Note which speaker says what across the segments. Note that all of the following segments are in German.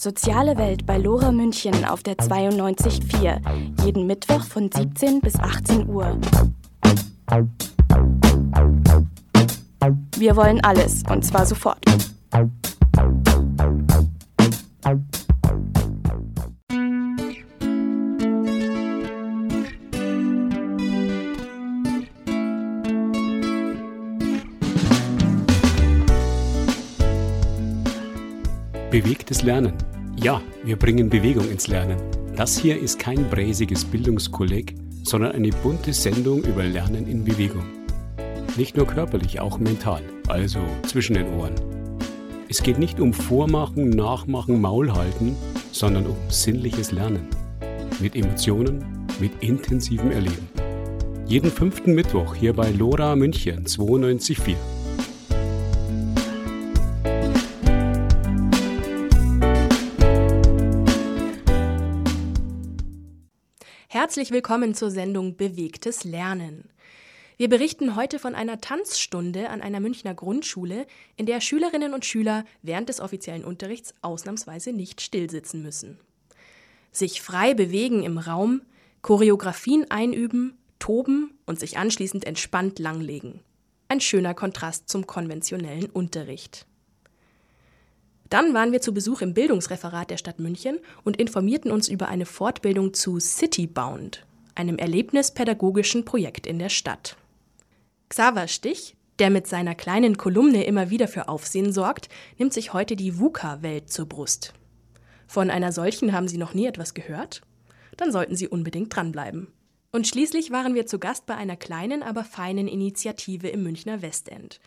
Speaker 1: Soziale Welt bei Lora München auf der 92.4. Jeden Mittwoch von 17 bis 18 Uhr. Wir wollen alles und zwar sofort.
Speaker 2: Bewegtes Lernen. Ja, wir bringen Bewegung ins Lernen. Das hier ist kein bräsiges Bildungskolleg, sondern eine bunte Sendung über Lernen in Bewegung. Nicht nur körperlich, auch mental, also zwischen den Ohren. Es geht nicht um Vormachen, Nachmachen, Maulhalten, sondern um sinnliches Lernen. Mit Emotionen, mit intensivem Erleben. Jeden fünften Mittwoch hier bei Lora München 924.
Speaker 3: Herzlich willkommen zur Sendung Bewegtes Lernen. Wir berichten heute von einer Tanzstunde an einer Münchner Grundschule, in der Schülerinnen und Schüler während des offiziellen Unterrichts ausnahmsweise nicht stillsitzen müssen. Sich frei bewegen im Raum, Choreografien einüben, toben und sich anschließend entspannt langlegen. Ein schöner Kontrast zum konventionellen Unterricht. Dann waren wir zu Besuch im Bildungsreferat der Stadt München und informierten uns über eine Fortbildung zu Citybound, einem erlebnispädagogischen Projekt in der Stadt. Xaver Stich, der mit seiner kleinen Kolumne immer wieder für Aufsehen sorgt, nimmt sich heute die VUCA-Welt zur Brust. Von einer solchen haben Sie noch nie etwas gehört? Dann sollten Sie unbedingt dranbleiben. Und schließlich waren wir zu Gast bei einer kleinen, aber feinen Initiative im Münchner Westend.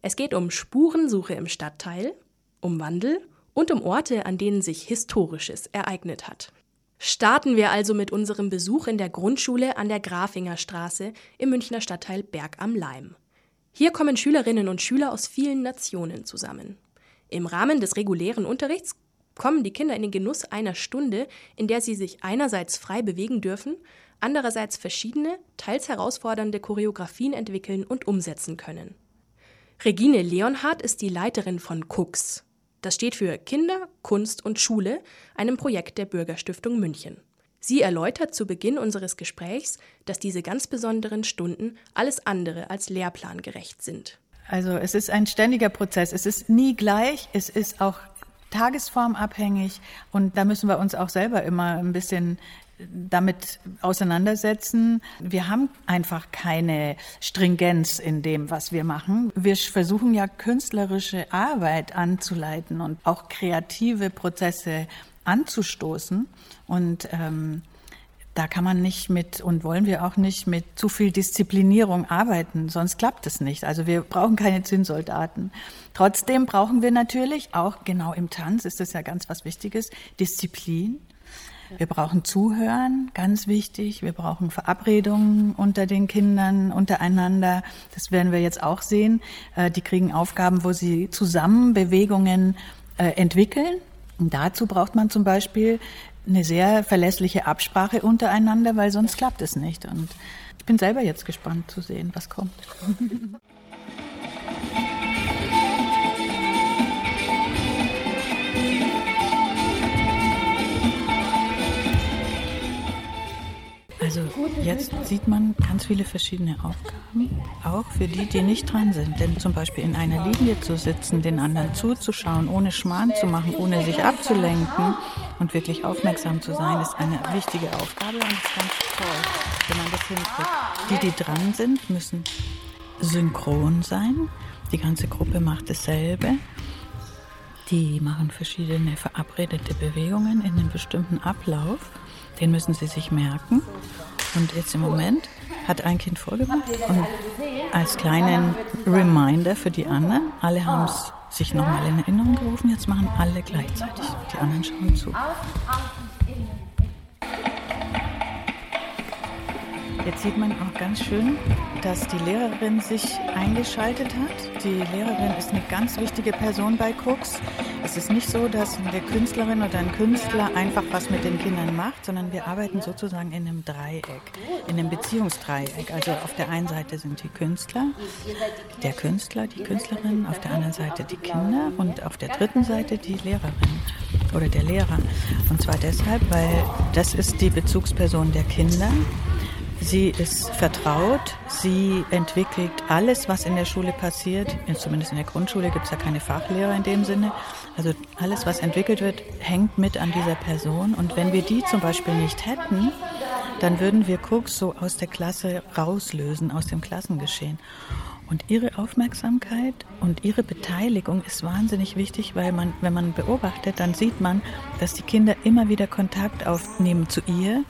Speaker 3: Es geht um Spurensuche im Stadtteil, um Wandel und um Orte, an denen sich Historisches ereignet hat. Starten wir also mit unserem Besuch in der Grundschule an der Grafingerstraße im Münchner Stadtteil Berg am Leim. Hier kommen Schülerinnen und Schüler aus vielen Nationen zusammen. Im Rahmen des regulären Unterrichts kommen die Kinder in den Genuss einer Stunde, in der sie sich einerseits frei bewegen dürfen, andererseits verschiedene, teils herausfordernde Choreografien entwickeln und umsetzen können. Regine Leonhardt ist die Leiterin von Cooks, das steht für Kinder, Kunst und Schule, einem Projekt der Bürgerstiftung München. Sie erläutert zu Beginn unseres Gesprächs, dass diese ganz besonderen Stunden alles andere als lehrplangerecht sind.
Speaker 4: Also es ist ein ständiger Prozess. Es ist nie gleich. Es ist auch tagesformabhängig und da müssen wir uns auch selber immer ein bisschen damit auseinandersetzen. Wir haben einfach keine Stringenz in dem, was wir machen. Wir versuchen ja künstlerische Arbeit anzuleiten und auch kreative Prozesse anzustoßen. Und ähm, da kann man nicht mit und wollen wir auch nicht mit zu viel Disziplinierung arbeiten, sonst klappt es nicht. Also wir brauchen keine Zinnsoldaten. Trotzdem brauchen wir natürlich auch genau im Tanz ist das ja ganz was Wichtiges Disziplin wir brauchen Zuhören, ganz wichtig. Wir brauchen Verabredungen unter den Kindern, untereinander. Das werden wir jetzt auch sehen. Äh, die kriegen Aufgaben, wo sie zusammen Bewegungen äh, entwickeln. Und dazu braucht man zum Beispiel eine sehr verlässliche Absprache untereinander, weil sonst klappt es nicht. Und ich bin selber jetzt gespannt zu sehen, was kommt. Also jetzt sieht man ganz viele verschiedene Aufgaben, auch für die, die nicht dran sind. Denn zum Beispiel in einer Linie zu sitzen, den anderen zuzuschauen, ohne Schmarrn zu machen, ohne sich abzulenken und wirklich aufmerksam zu sein, ist eine wichtige Aufgabe und ist ganz toll, wenn man das hinkriegt. Die, die dran sind, müssen synchron sein. Die ganze Gruppe macht dasselbe. Die machen verschiedene verabredete Bewegungen in einem bestimmten Ablauf. Den müssen sie sich merken. Und jetzt im Moment hat ein Kind vorgemacht und als kleinen Reminder für die anderen, alle haben es sich nochmal in Erinnerung gerufen, jetzt machen alle gleichzeitig. Die anderen schauen zu. Jetzt sieht man auch ganz schön, dass die Lehrerin sich eingeschaltet hat. Die Lehrerin ist eine ganz wichtige Person bei Cooks. Es ist nicht so, dass eine Künstlerin oder ein Künstler einfach was mit den Kindern macht, sondern wir arbeiten sozusagen in einem Dreieck, in einem Beziehungsdreieck. Also auf der einen Seite sind die Künstler, der Künstler, die Künstlerin, auf der anderen Seite die Kinder und auf der dritten Seite die Lehrerin oder der Lehrer. Und zwar deshalb, weil das ist die Bezugsperson der Kinder Sie ist vertraut, sie entwickelt alles, was in der Schule passiert. Zumindest in der Grundschule gibt es ja keine Fachlehrer in dem Sinne. Also alles, was entwickelt wird, hängt mit an dieser Person. Und wenn wir die zum Beispiel nicht hätten, dann würden wir Cooks so aus der Klasse rauslösen, aus dem Klassengeschehen. Und ihre Aufmerksamkeit und ihre Beteiligung ist wahnsinnig wichtig, weil man, wenn man beobachtet, dann sieht man, dass die Kinder immer wieder Kontakt aufnehmen zu ihr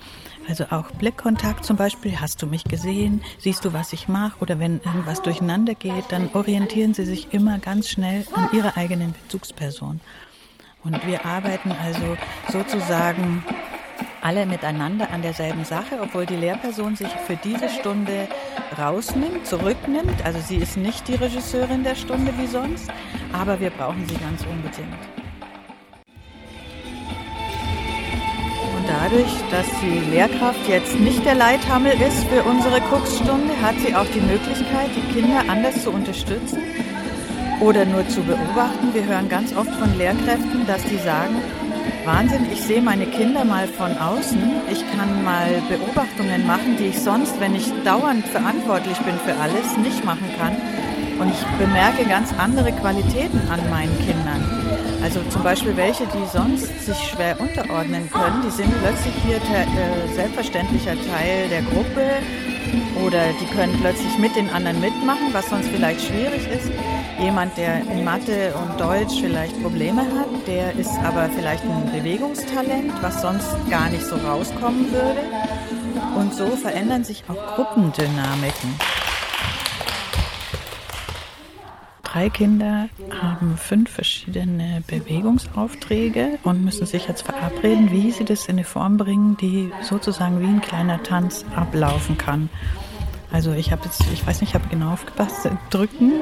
Speaker 4: also auch Blickkontakt zum Beispiel, hast du mich gesehen, siehst du, was ich mache oder wenn irgendwas durcheinander geht, dann orientieren sie sich immer ganz schnell an ihrer eigenen Bezugsperson. Und wir arbeiten also sozusagen alle miteinander an derselben Sache, obwohl die Lehrperson sich für diese Stunde rausnimmt, zurücknimmt. Also sie ist nicht die Regisseurin der Stunde wie sonst, aber wir brauchen sie ganz unbedingt. Dadurch, dass die Lehrkraft jetzt nicht der Leithammel ist für unsere Cooks-Stunde, hat sie auch die Möglichkeit, die Kinder anders zu unterstützen oder nur zu beobachten. Wir hören ganz oft von Lehrkräften, dass die sagen, Wahnsinn, ich sehe meine Kinder mal von außen. Ich kann mal Beobachtungen machen, die ich sonst, wenn ich dauernd verantwortlich bin für alles, nicht machen kann. Und ich bemerke ganz andere Qualitäten an meinen Kindern. Also zum Beispiel welche, die sonst sich schwer unterordnen können, die sind plötzlich hier äh, selbstverständlicher Teil der Gruppe oder die können plötzlich mit den anderen mitmachen, was sonst vielleicht schwierig ist. Jemand, der in Mathe und Deutsch vielleicht Probleme hat, der ist aber vielleicht ein Bewegungstalent, was sonst gar nicht so rauskommen würde. Und so verändern sich auch Gruppendynamiken. Drei Kinder haben fünf verschiedene Bewegungsaufträge und müssen sich jetzt verabreden, wie sie das in eine Form bringen, die sozusagen wie ein kleiner Tanz ablaufen kann. Also ich habe jetzt, ich weiß nicht, ich habe genau aufgepasst, drücken,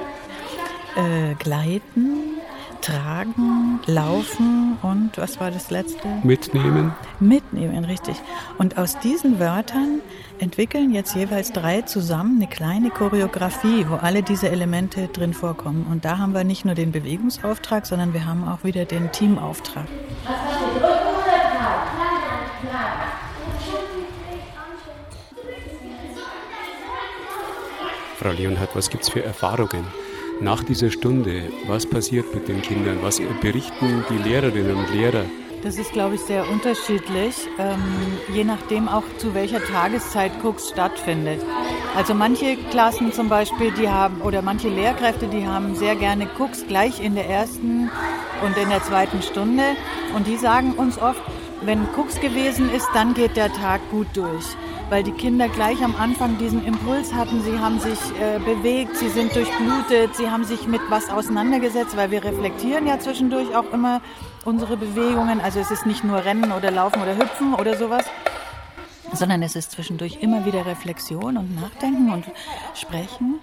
Speaker 4: äh, gleiten, tragen, laufen und was war das letzte?
Speaker 2: Mitnehmen.
Speaker 4: Mitnehmen, richtig. Und aus diesen Wörtern entwickeln jetzt jeweils drei zusammen eine kleine Choreografie, wo alle diese Elemente drin vorkommen. Und da haben wir nicht nur den Bewegungsauftrag, sondern wir haben auch wieder den Teamauftrag.
Speaker 2: Frau Leonhardt, was gibt es für Erfahrungen nach dieser Stunde? Was passiert mit den Kindern? Was berichten die Lehrerinnen und Lehrer?
Speaker 4: Das ist, glaube ich, sehr unterschiedlich, ähm, je nachdem auch zu welcher Tageszeit Cooks stattfindet. Also manche Klassen zum Beispiel, die haben, oder manche Lehrkräfte, die haben sehr gerne Cooks gleich in der ersten und in der zweiten Stunde. Und die sagen uns oft, wenn Cooks gewesen ist, dann geht der Tag gut durch weil die Kinder gleich am Anfang diesen Impuls hatten, sie haben sich äh, bewegt, sie sind durchblutet, sie haben sich mit was auseinandergesetzt, weil wir reflektieren ja zwischendurch auch immer unsere Bewegungen. Also es ist nicht nur Rennen oder Laufen oder Hüpfen oder sowas, sondern es ist zwischendurch immer wieder Reflexion und Nachdenken und Sprechen.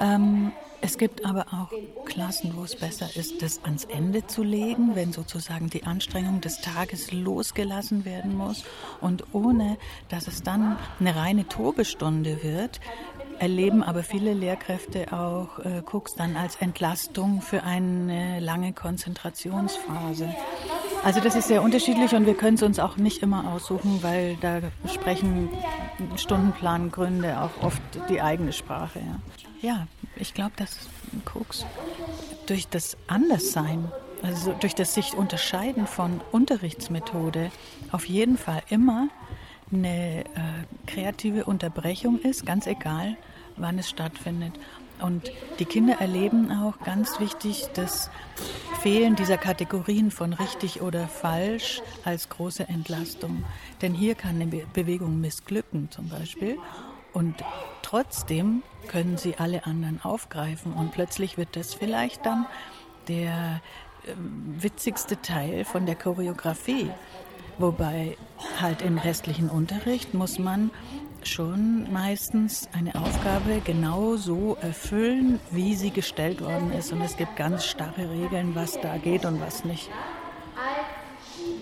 Speaker 4: Ähm, es gibt aber auch Klassen, wo es besser ist, das ans Ende zu legen, wenn sozusagen die Anstrengung des Tages losgelassen werden muss und ohne, dass es dann eine reine Tobestunde wird, erleben aber viele Lehrkräfte auch äh, Cooks dann als Entlastung für eine lange Konzentrationsphase. Also das ist sehr unterschiedlich und wir können es uns auch nicht immer aussuchen, weil da sprechen Stundenplangründe auch oft die eigene Sprache. Ja, ja ich glaube, dass Koks durch das Anderssein, also durch das sich unterscheiden von Unterrichtsmethode, auf jeden Fall immer eine äh, kreative Unterbrechung ist, ganz egal, wann es stattfindet. Und die Kinder erleben auch ganz wichtig das Fehlen dieser Kategorien von richtig oder falsch als große Entlastung. Denn hier kann eine Bewegung missglücken zum Beispiel. Und trotzdem können sie alle anderen aufgreifen. Und plötzlich wird das vielleicht dann der äh, witzigste Teil von der Choreografie. Wobei halt im restlichen Unterricht muss man schon meistens eine Aufgabe genau so erfüllen, wie sie gestellt worden ist. Und es gibt ganz starre Regeln, was da geht und was nicht.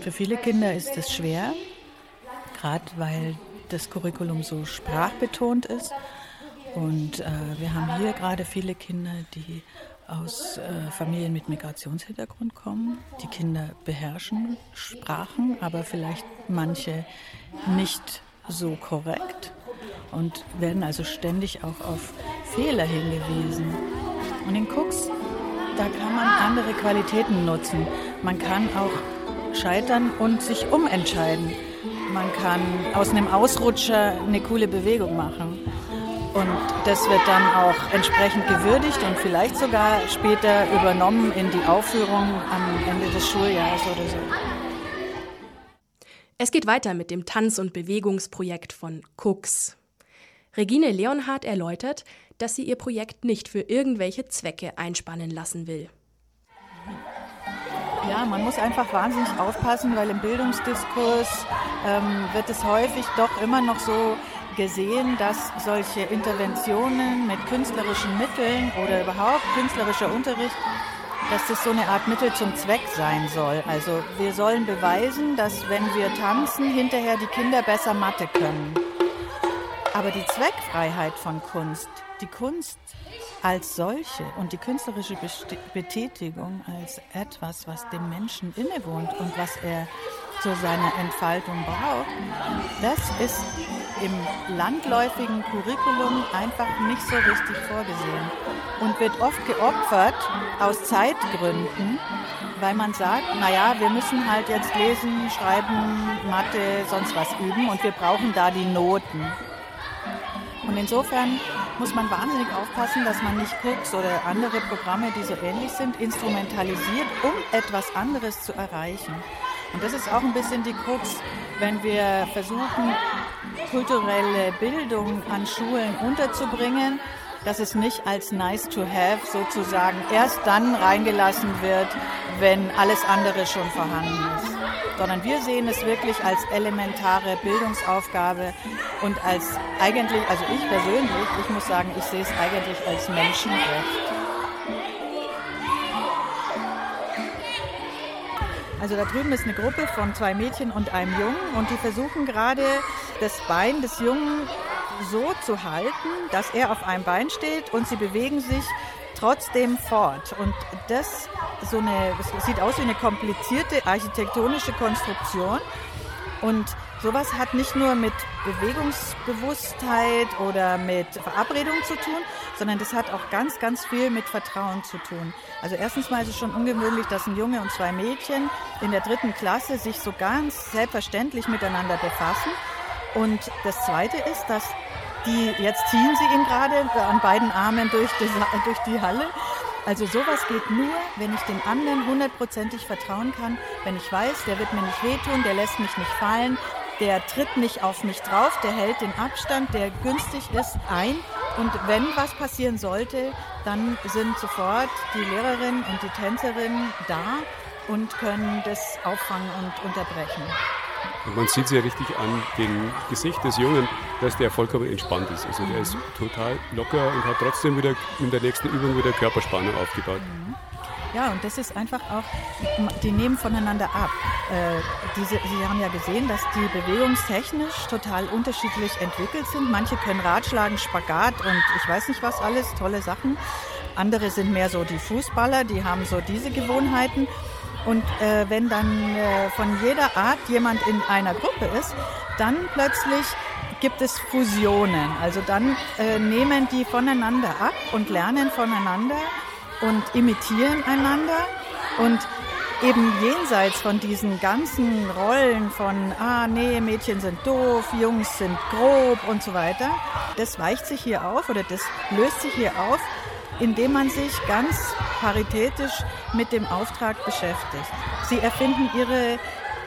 Speaker 4: Für viele Kinder ist es schwer, gerade weil das Curriculum so sprachbetont ist. Und äh, wir haben hier gerade viele Kinder, die aus äh, Familien mit Migrationshintergrund kommen. Die Kinder beherrschen Sprachen, aber vielleicht manche nicht so korrekt und werden also ständig auch auf Fehler hingewiesen. Und in Cooks, da kann man andere Qualitäten nutzen. Man kann auch scheitern und sich umentscheiden. Man kann aus einem Ausrutscher eine coole Bewegung machen. Und das wird dann auch entsprechend gewürdigt und vielleicht sogar später übernommen in die Aufführung am Ende des Schuljahres oder so.
Speaker 3: Es geht weiter mit dem Tanz- und Bewegungsprojekt von Cooks. Regine Leonhardt erläutert, dass sie ihr Projekt nicht für irgendwelche Zwecke einspannen lassen will.
Speaker 4: Ja, man muss einfach wahnsinnig aufpassen, weil im Bildungsdiskurs ähm, wird es häufig doch immer noch so gesehen, dass solche Interventionen mit künstlerischen Mitteln oder überhaupt künstlerischer Unterricht dass das so eine Art Mittel zum Zweck sein soll. Also wir sollen beweisen, dass wenn wir tanzen, hinterher die Kinder besser Mathe können. Aber die Zweckfreiheit von Kunst, die Kunst als solche und die künstlerische Betätigung als etwas, was dem Menschen innewohnt und was er zu seiner Entfaltung braucht, das ist im landläufigen Curriculum einfach nicht so richtig vorgesehen und wird oft geopfert aus Zeitgründen, weil man sagt, naja, wir müssen halt jetzt lesen, schreiben, Mathe, sonst was üben und wir brauchen da die Noten. Und insofern muss man wahnsinnig aufpassen, dass man nicht Cooks oder andere Programme, die so ähnlich sind, instrumentalisiert, um etwas anderes zu erreichen. Und das ist auch ein bisschen die Krux, wenn wir versuchen, kulturelle Bildung an Schulen unterzubringen, dass es nicht als nice to have sozusagen erst dann reingelassen wird, wenn alles andere schon vorhanden ist, sondern wir sehen es wirklich als elementare Bildungsaufgabe und als eigentlich, also ich persönlich, ich muss sagen, ich sehe es eigentlich als Menschenrecht. Also da drüben ist eine Gruppe von zwei Mädchen und einem Jungen und die versuchen gerade das Bein des Jungen so zu halten, dass er auf einem Bein steht und sie bewegen sich trotzdem fort. Und das so eine, das sieht aus wie eine komplizierte architektonische Konstruktion. Und sowas hat nicht nur mit Bewegungsbewusstheit oder mit Verabredung zu tun, sondern das hat auch ganz, ganz viel mit Vertrauen zu tun. Also erstens mal ist es schon ungewöhnlich, dass ein Junge und zwei Mädchen in der dritten Klasse sich so ganz selbstverständlich miteinander befassen. Und das Zweite ist, dass die, jetzt ziehen sie ihn gerade an beiden Armen durch die, durch die Halle. Also sowas geht nur, wenn ich dem anderen hundertprozentig vertrauen kann, wenn ich weiß, der wird mir nicht wehtun, der lässt mich nicht fallen, der tritt nicht auf mich drauf, der hält den Abstand, der günstig ist, ein. Und wenn was passieren sollte, dann sind sofort die Lehrerin und die Tänzerin da und können das auffangen und unterbrechen.
Speaker 2: Und man sieht es ja richtig an dem Gesicht des Jungen, dass der vollkommen entspannt ist. Also der ist total locker und hat trotzdem wieder in der nächsten Übung wieder Körperspannung aufgebaut. Mhm.
Speaker 4: Ja, und das ist einfach auch, die nehmen voneinander ab. Äh, diese, Sie haben ja gesehen, dass die bewegungstechnisch total unterschiedlich entwickelt sind. Manche können Ratschlagen, Spagat und ich weiß nicht was alles, tolle Sachen. Andere sind mehr so die Fußballer, die haben so diese Gewohnheiten. Und äh, wenn dann äh, von jeder Art jemand in einer Gruppe ist, dann plötzlich gibt es Fusionen. Also dann äh, nehmen die voneinander ab und lernen voneinander und imitieren einander. Und eben jenseits von diesen ganzen Rollen von, ah nee, Mädchen sind doof, Jungs sind grob und so weiter, das weicht sich hier auf oder das löst sich hier auf, indem man sich ganz paritätisch mit dem Auftrag beschäftigt. Sie erfinden ihre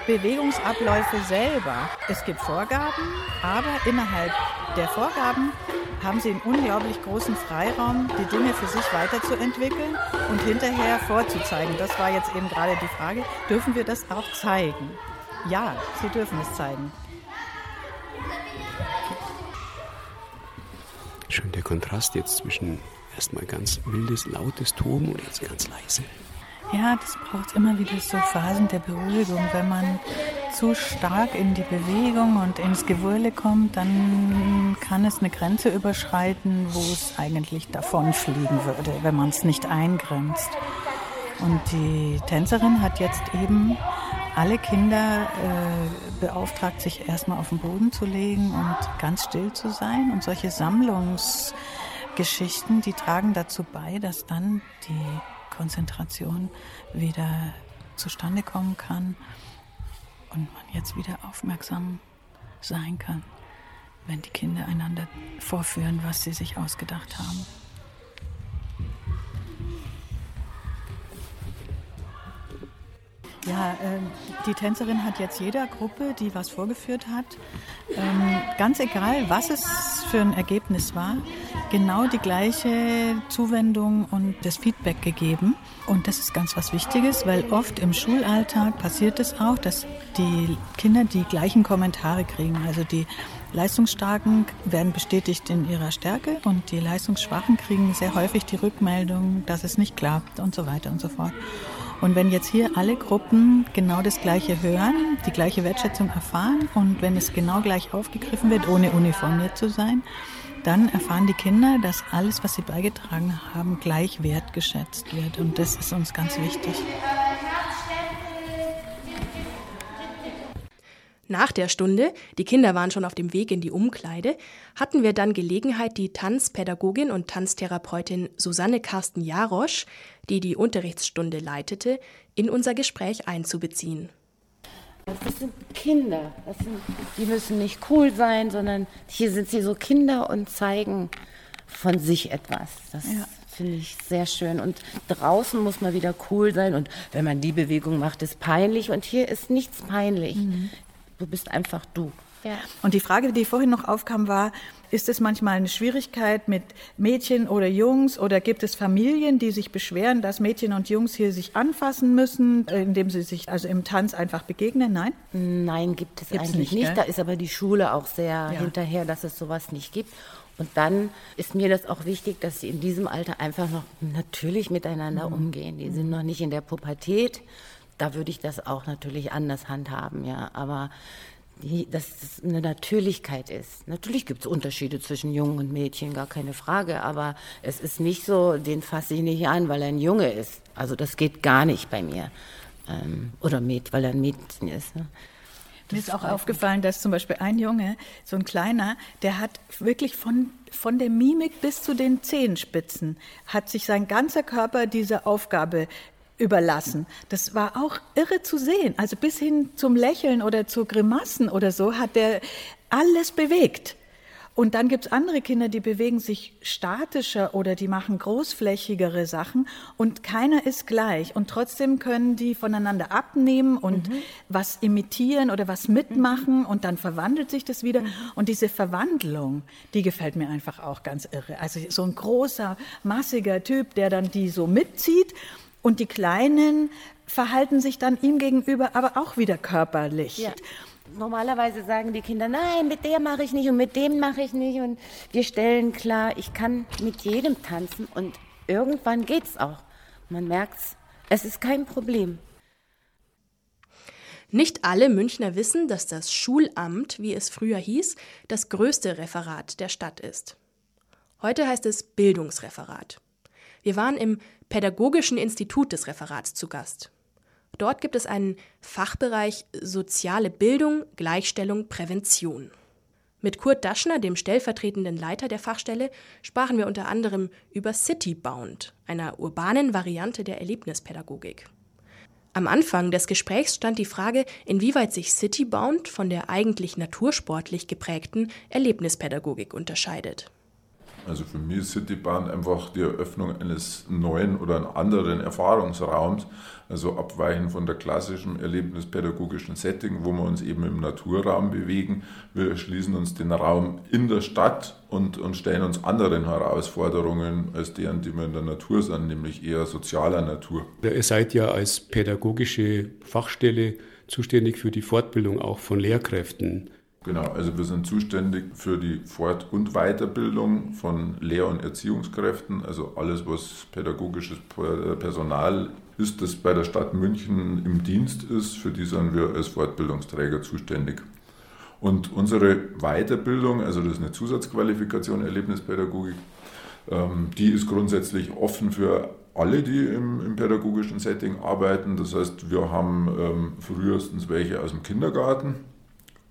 Speaker 4: Bewegungsabläufe selber. Es gibt Vorgaben, aber innerhalb der Vorgaben haben sie einen unglaublich großen Freiraum, die Dinge für sich weiterzuentwickeln und hinterher vorzuzeigen. Das war jetzt eben gerade die Frage, dürfen wir das auch zeigen? Ja, sie dürfen es zeigen.
Speaker 2: Schön der Kontrast jetzt zwischen erstmal ganz wildes, lautes Toben und jetzt ganz leise.
Speaker 4: Ja, das braucht immer wieder so Phasen der Beruhigung. Wenn man zu stark in die Bewegung und ins Gewurle kommt, dann kann es eine Grenze überschreiten, wo es eigentlich davonfliegen würde, wenn man es nicht eingrenzt. Und die Tänzerin hat jetzt eben alle Kinder äh, beauftragt, sich erstmal auf den Boden zu legen und ganz still zu sein. Und solche Sammlungsgeschichten, die tragen dazu bei, dass dann die Konzentration wieder zustande kommen kann und man jetzt wieder aufmerksam sein kann, wenn die Kinder einander vorführen, was sie sich ausgedacht haben. Ja, äh, die Tänzerin hat jetzt jeder Gruppe, die was vorgeführt hat, ähm, ganz egal, was es für ein Ergebnis war, genau die gleiche Zuwendung und das Feedback gegeben. Und das ist ganz was Wichtiges, weil oft im Schulalltag passiert es auch, dass die Kinder die gleichen Kommentare kriegen. Also die Leistungsstarken werden bestätigt in ihrer Stärke und die Leistungsschwachen kriegen sehr häufig die Rückmeldung, dass es nicht klappt und so weiter und so fort. Und wenn jetzt hier alle Gruppen genau das Gleiche hören, die gleiche Wertschätzung erfahren und wenn es genau gleich aufgegriffen wird, ohne uniformiert zu sein, dann erfahren die Kinder, dass alles, was sie beigetragen haben, gleich wertgeschätzt wird. Und das ist uns ganz wichtig.
Speaker 3: Nach der Stunde, die Kinder waren schon auf dem Weg in die Umkleide, hatten wir dann Gelegenheit, die Tanzpädagogin und Tanztherapeutin Susanne Carsten Jarosch, die die Unterrichtsstunde leitete, in unser Gespräch einzubeziehen.
Speaker 5: Das sind Kinder. Das sind, die müssen nicht cool sein, sondern hier sind sie so Kinder und zeigen von sich etwas. Das ja. finde ich sehr schön. Und draußen muss man wieder cool sein. Und wenn man die Bewegung macht, ist peinlich. Und hier ist nichts peinlich. Mhm. Du bist einfach du.
Speaker 4: Ja. Und die Frage, die vorhin noch aufkam, war, ist es manchmal eine Schwierigkeit mit Mädchen oder Jungs oder gibt es Familien, die sich beschweren, dass Mädchen und Jungs hier sich anfassen müssen, indem sie sich also im Tanz einfach begegnen? Nein?
Speaker 5: Nein, gibt es Gibt's eigentlich nicht. nicht. Da ist aber die Schule auch sehr ja. hinterher, dass es sowas nicht gibt. Und dann ist mir das auch wichtig, dass sie in diesem Alter einfach noch natürlich miteinander mhm. umgehen. Die sind noch nicht in der Pubertät da würde ich das auch natürlich anders handhaben, ja. Aber dass es eine Natürlichkeit ist. Natürlich gibt es Unterschiede zwischen Jungen und Mädchen, gar keine Frage, aber es ist nicht so, den fasse ich nicht an, weil er ein Junge ist. Also das geht gar nicht bei mir. Ähm, oder mit, weil er ein Mädchen ist. Ne?
Speaker 4: Mir ist auch aufgefallen, dass zum Beispiel ein Junge, so ein kleiner, der hat wirklich von, von der Mimik bis zu den Zehenspitzen, hat sich sein ganzer Körper dieser Aufgabe überlassen. Das war auch irre zu sehen. Also bis hin zum Lächeln oder zu Grimassen oder so hat der alles bewegt. Und dann gibt es andere Kinder, die bewegen sich statischer oder die machen großflächigere Sachen und keiner ist gleich. Und trotzdem können die voneinander abnehmen und mhm. was imitieren oder was mitmachen mhm. und dann verwandelt sich das wieder. Mhm. Und diese Verwandlung, die gefällt mir einfach auch ganz irre. Also so ein großer, massiger Typ, der dann die so mitzieht und die Kleinen verhalten sich dann ihm gegenüber aber auch wieder körperlich. Ja.
Speaker 5: Normalerweise sagen die Kinder, nein, mit der mache ich nicht und mit dem mache ich nicht. Und wir stellen klar, ich kann mit jedem tanzen und irgendwann geht es auch. Man merkt es, es ist kein Problem.
Speaker 3: Nicht alle Münchner wissen, dass das Schulamt, wie es früher hieß, das größte Referat der Stadt ist. Heute heißt es Bildungsreferat. Wir waren im Pädagogischen Institut des Referats zu Gast. Dort gibt es einen Fachbereich Soziale Bildung, Gleichstellung, Prävention. Mit Kurt Daschner, dem stellvertretenden Leiter der Fachstelle, sprachen wir unter anderem über Citybound, einer urbanen Variante der Erlebnispädagogik. Am Anfang des Gesprächs stand die Frage, inwieweit sich Citybound von der eigentlich natursportlich geprägten Erlebnispädagogik unterscheidet.
Speaker 6: Also für mich ist Citybahn einfach die Eröffnung eines neuen oder anderen Erfahrungsraums, also abweichen von der klassischen erlebnispädagogischen Setting, wo wir uns eben im Naturraum bewegen. Wir erschließen uns den Raum in der Stadt und, und stellen uns anderen Herausforderungen als deren, die wir in der Natur sind, nämlich eher sozialer Natur.
Speaker 2: Ihr seid ja als pädagogische Fachstelle zuständig für die Fortbildung auch von Lehrkräften
Speaker 6: Genau, also wir sind zuständig für die Fort- und Weiterbildung von Lehr- und Erziehungskräften, also alles, was pädagogisches Personal ist, das bei der Stadt München im Dienst ist, für die sind wir als Fortbildungsträger zuständig. Und unsere Weiterbildung, also das ist eine Zusatzqualifikation Erlebnispädagogik, ähm, die ist grundsätzlich offen für alle, die im, im, pädagogischen Setting arbeiten. Das heißt, wir haben ähm, frühestens welche aus dem Kindergarten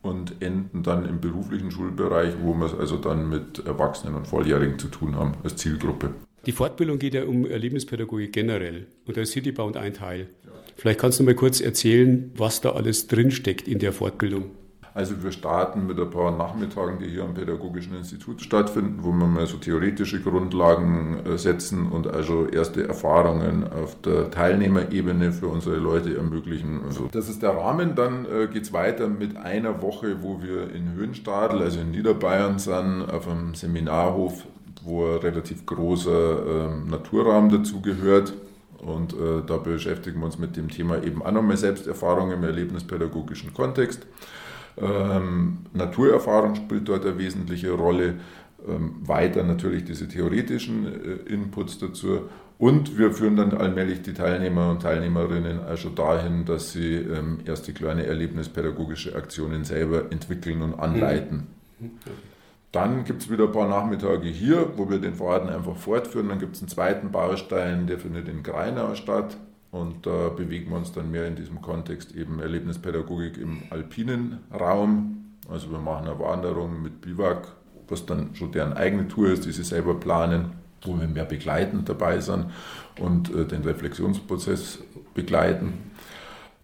Speaker 6: und enden dann im beruflichen Schulbereich, wo wir es also dann mit Erwachsenen und Volljährigen zu tun haben als Zielgruppe.
Speaker 2: Die Fortbildung geht ja um Erlebnispädagogik generell und da ist Citybound ein Teil. Vielleicht kannst du mal kurz erzählen, was da alles drinsteckt in der Fortbildung.
Speaker 6: Also wir starten mit ein paar Nachmittagen, die hier am Pädagogischen Institut stattfinden, wo wir mal so theoretische Grundlagen äh, setzen und also erste Erfahrungen auf der Teilnehmerebene für unsere Leute ermöglichen. Also das ist der Rahmen. Dann äh, geht es weiter mit einer Woche, wo wir in Höhenstadel, also in Niederbayern sind, auf einem Seminarhof, wo ein relativ großer äh, Naturraum dazugehört. Und äh, da beschäftigen wir uns mit dem Thema eben auch nochmal Selbsterfahrung im erlebnispädagogischen Kontext. Ähm, Naturerfahrung spielt dort eine wesentliche Rolle. Ähm, weiter natürlich diese theoretischen äh, Inputs dazu. Und wir führen dann allmählich die Teilnehmer und Teilnehmerinnen also dahin, dass sie ähm, erste kleine erlebnispädagogische Aktionen selber entwickeln und anleiten. Mhm. Dann gibt es wieder ein paar Nachmittage hier, wo wir den Faden einfach fortführen. Dann gibt es einen zweiten Baustein, der findet in Greinau statt. Und da bewegen wir uns dann mehr in diesem Kontext eben Erlebnispädagogik im alpinen Raum. Also wir machen eine Wanderung mit Biwak, was dann schon deren eigene Tour ist, die sie selber planen, wo wir mehr begleitend dabei sind und äh, den Reflexionsprozess begleiten.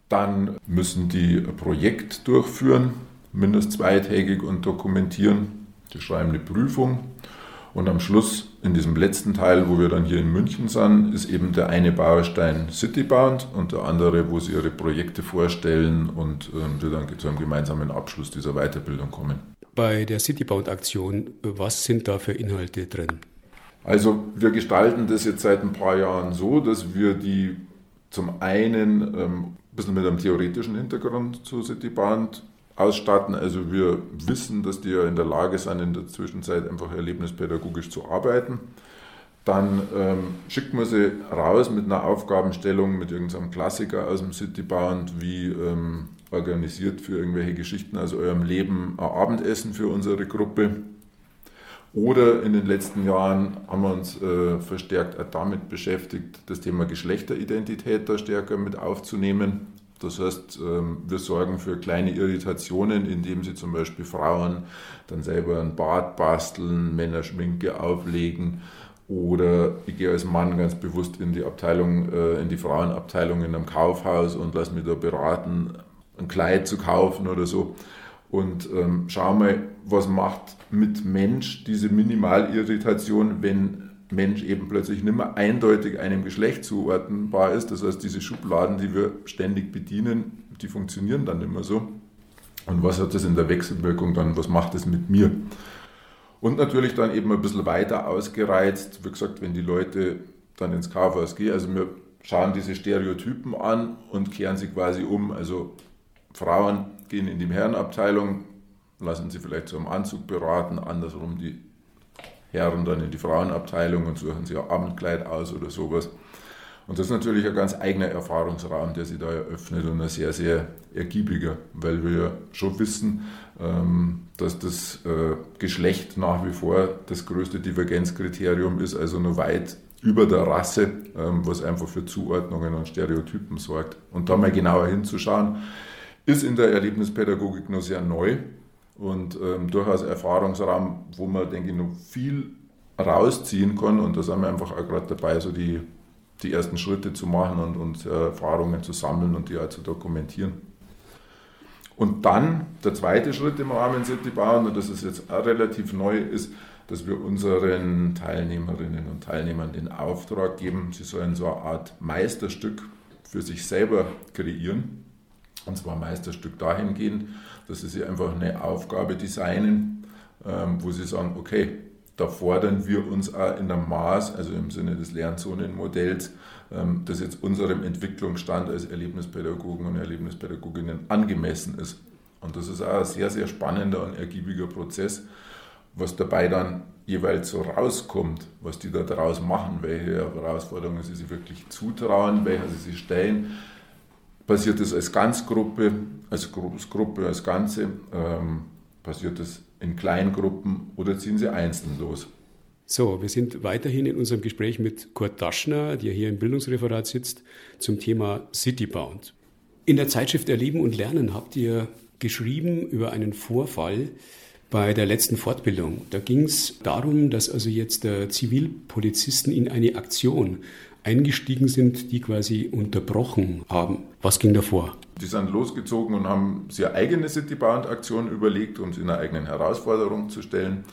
Speaker 6: Dann müssen die ein Projekt durchführen, mindestens zweitägig und dokumentieren. Die schreiben eine Prüfung und am Schluss, in diesem letzten Teil, wo wir dann hier in München sind, ist eben der eine Baustein Citybound und der andere, wo sie ihre Projekte vorstellen und äh, wir dann zu einem gemeinsamen Abschluss dieser Weiterbildung kommen.
Speaker 2: Bei der Citybound-Aktion, was sind da für Inhalte drin?
Speaker 6: Also wir gestalten das jetzt seit ein paar Jahren so, dass wir die zum einen ähm, ein bisschen mit einem theoretischen Hintergrund zu Citybound ausstatten. Also wir wissen, dass die ja in der Lage sind, in der Zwischenzeit einfach erlebnispädagogisch zu arbeiten. Dann ähm, schickt man sie raus mit einer Aufgabenstellung, mit irgendeinem Klassiker aus dem Citybound, wie ähm, organisiert für irgendwelche Geschichten aus eurem Leben ein Abendessen für unsere Gruppe. Oder in den letzten Jahren haben wir uns äh, verstärkt damit beschäftigt, das Thema Geschlechteridentität da stärker mit aufzunehmen. Das heißt, ähm, wir sorgen für kleine Irritationen, indem sie zum Beispiel Frauen dann selber ein Bad basteln, Männer Schminke auflegen oder ich gehe als Mann ganz bewusst in die Abteilung, äh, in die Frauenabteilung in einem Kaufhaus und lasse mich da beraten, ein Kleid zu kaufen oder so. Und ähm, schau mal, was macht mit Mensch diese Minimalirritation, wenn Mensch eben plötzlich nicht mehr eindeutig einem Geschlecht zuordnenbar ist. Das heißt, diese Schubladen, die wir ständig bedienen, die funktionieren dann mehr so. Und was hat das in der Wechselwirkung dann, was macht das mit mir? Und natürlich dann eben ein bisschen weiter ausgereizt, wie gesagt, wenn die Leute dann ins Kaufhaus gehen, also wir schauen diese Stereotypen an und kehren sie quasi um. Also Frauen gehen in die Herrenabteilung, lassen sie vielleicht zu einem Anzug beraten, andersrum die Herren dann in die Frauenabteilung und suchen sich ein Abendkleid aus oder sowas. Und das ist natürlich ein ganz eigener Erfahrungsraum, der sich da eröffnet und ein sehr, sehr ergiebiger, weil wir ja schon wissen, ähm, dass das äh, Geschlecht nach wie vor das größte Divergenzkriterium ist, also nur weit über der Rasse, ähm, was einfach für Zuordnungen und Stereotypen sorgt. Und da mal genauer hinzuschauen, ist in der Erlebnispädagogik noch sehr neu und ähm, durchaus Erfahrungsraum, wo man, denke ich, noch viel rausziehen kann. Und da sind wir einfach auch gerade dabei, so die, die ersten Schritte zu machen und, und äh, Erfahrungen zu sammeln und die auch zu dokumentieren. Und dann der zweite Schritt im Rahmen City Bauen, und das ist jetzt auch relativ neu, ist, dass wir unseren Teilnehmerinnen und Teilnehmern den Auftrag geben, sie sollen so eine Art Meisterstück für sich selber kreieren. Und zwar Meisterstück dahingehend, dass sie sich einfach eine Aufgabe designen, ähm, wo sie sagen, okay, da fordern wir uns auch in einem Maß, also im Sinne des Lernzonenmodells, ähm, das jetzt unserem Entwicklungsstand als Erlebnispädagogen und Erlebnispädagoginnen angemessen ist. Und das ist auch ein sehr, sehr spannender und ergiebiger Prozess, was dabei dann jeweils so rauskommt, was die da draus machen, welche Herausforderungen sie sich wirklich zutrauen, welche sie sich stellen. Passiert das als Ganzgruppe, als Gruppe, als Ganze? Ähm, passiert das in Kleingruppen oder ziehen sie einzeln los?
Speaker 2: So, wir sind weiterhin in unserem Gespräch mit Kurt Daschner, der hier im Bildungsreferat sitzt, zum Thema Citybound. In der Zeitschrift Erleben und Lernen habt ihr geschrieben über einen Vorfall bei der letzten Fortbildung. Da ging es darum, dass also jetzt äh, Zivilpolizisten in eine Aktion eingestiegen sind, die quasi unterbrochen haben. Was ging da vor?
Speaker 6: Die sind losgezogen und haben eine eigene Citybound-Aktion überlegt, um sie in einer eigenen Herausforderung zu stellen.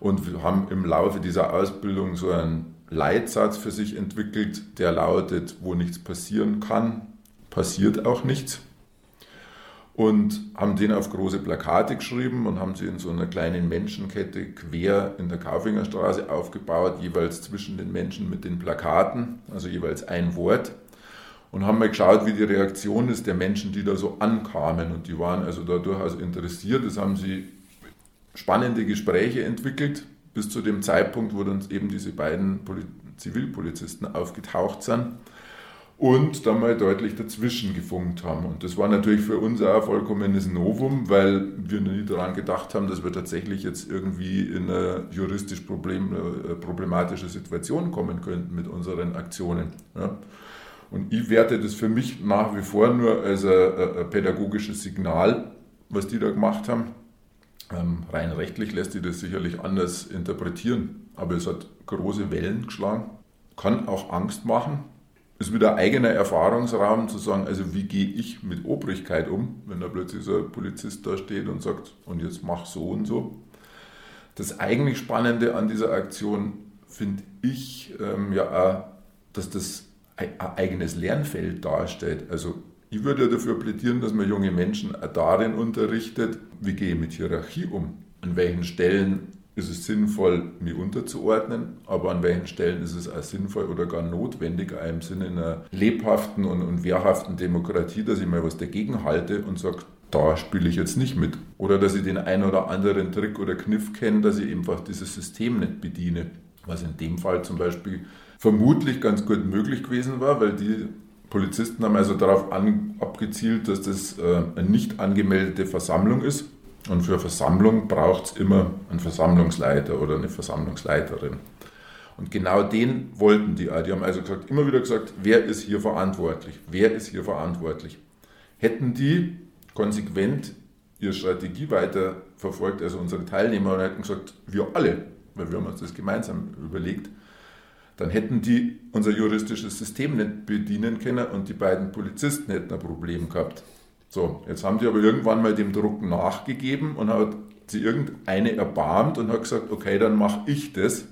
Speaker 6: Und haben im Laufe dieser Ausbildung so einen Leitsatz für sich entwickelt, der lautet, wo nichts passieren kann, passiert auch nichts und haben den auf große Plakate geschrieben und haben sie in so einer kleinen Menschenkette quer in der Kaufingerstraße aufgebaut, jeweils zwischen den Menschen mit den Plakaten, also jeweils ein Wort. Und haben mal geschaut, wie die Reaktion ist der Menschen, die da so ankamen. Und die waren also da durchaus interessiert. Das haben sie spannende Gespräche entwickelt, bis zu dem Zeitpunkt, wo dann eben diese beiden Zivilpolizisten aufgetaucht sind und dann mal deutlich dazwischen gefunkt haben. Und das war natürlich für uns auch ein vollkommenes Novum, weil wir nie daran gedacht haben, dass wir tatsächlich jetzt irgendwie in eine juristisch problem, äh, problematische Situation kommen könnten mit unseren Aktionen. Ja. Und ich werte das für mich nach wie vor nur als ein, ein pädagogisches Signal, was die da gemacht haben. Ähm, rein rechtlich lässt sich das sicherlich anders interpretieren, aber es hat große Wellen geschlagen, kann auch Angst machen, ist wieder eigener Erfahrungsraum zu sagen, also wie gehe ich mit Obrigkeit um, wenn da plötzlich so ein Polizist da steht und sagt, und jetzt mach so und so. Das eigentlich Spannende an dieser Aktion finde ich ähm, ja auch, dass das ein eigenes Lernfeld darstellt. Also ich würde ja dafür plädieren, dass man junge Menschen darin unterrichtet, wie gehe ich mit Hierarchie um, an welchen Stellen ist es sinnvoll, mich unterzuordnen, aber an welchen Stellen ist es auch sinnvoll oder gar notwendig, im Sinne einer lebhaften und, und wehrhaften Demokratie, dass ich mal was dagegen halte und sage, da spiele ich jetzt nicht mit. Oder dass ich den einen oder anderen Trick oder Kniff kenne, dass ich einfach dieses System nicht bediene. Was in dem Fall zum Beispiel vermutlich ganz gut möglich gewesen war, weil die Polizisten haben also darauf an, abgezielt, dass das äh, eine nicht angemeldete Versammlung ist und für Versammlung braucht es immer einen Versammlungsleiter oder eine Versammlungsleiterin. Und genau den wollten die. Die haben also gesagt, immer wieder gesagt, wer ist hier verantwortlich? Wer ist hier verantwortlich? Hätten die konsequent ihre Strategie weiter verfolgt, also unsere Teilnehmer, und hätten gesagt, wir alle, weil wir haben uns das gemeinsam überlegt, dann hätten die unser juristisches System nicht bedienen können und die beiden Polizisten hätten ein Problem gehabt. So, jetzt haben die aber irgendwann mal dem Druck nachgegeben und hat sie irgendeine erbarmt und hat gesagt, okay, dann mache ich das.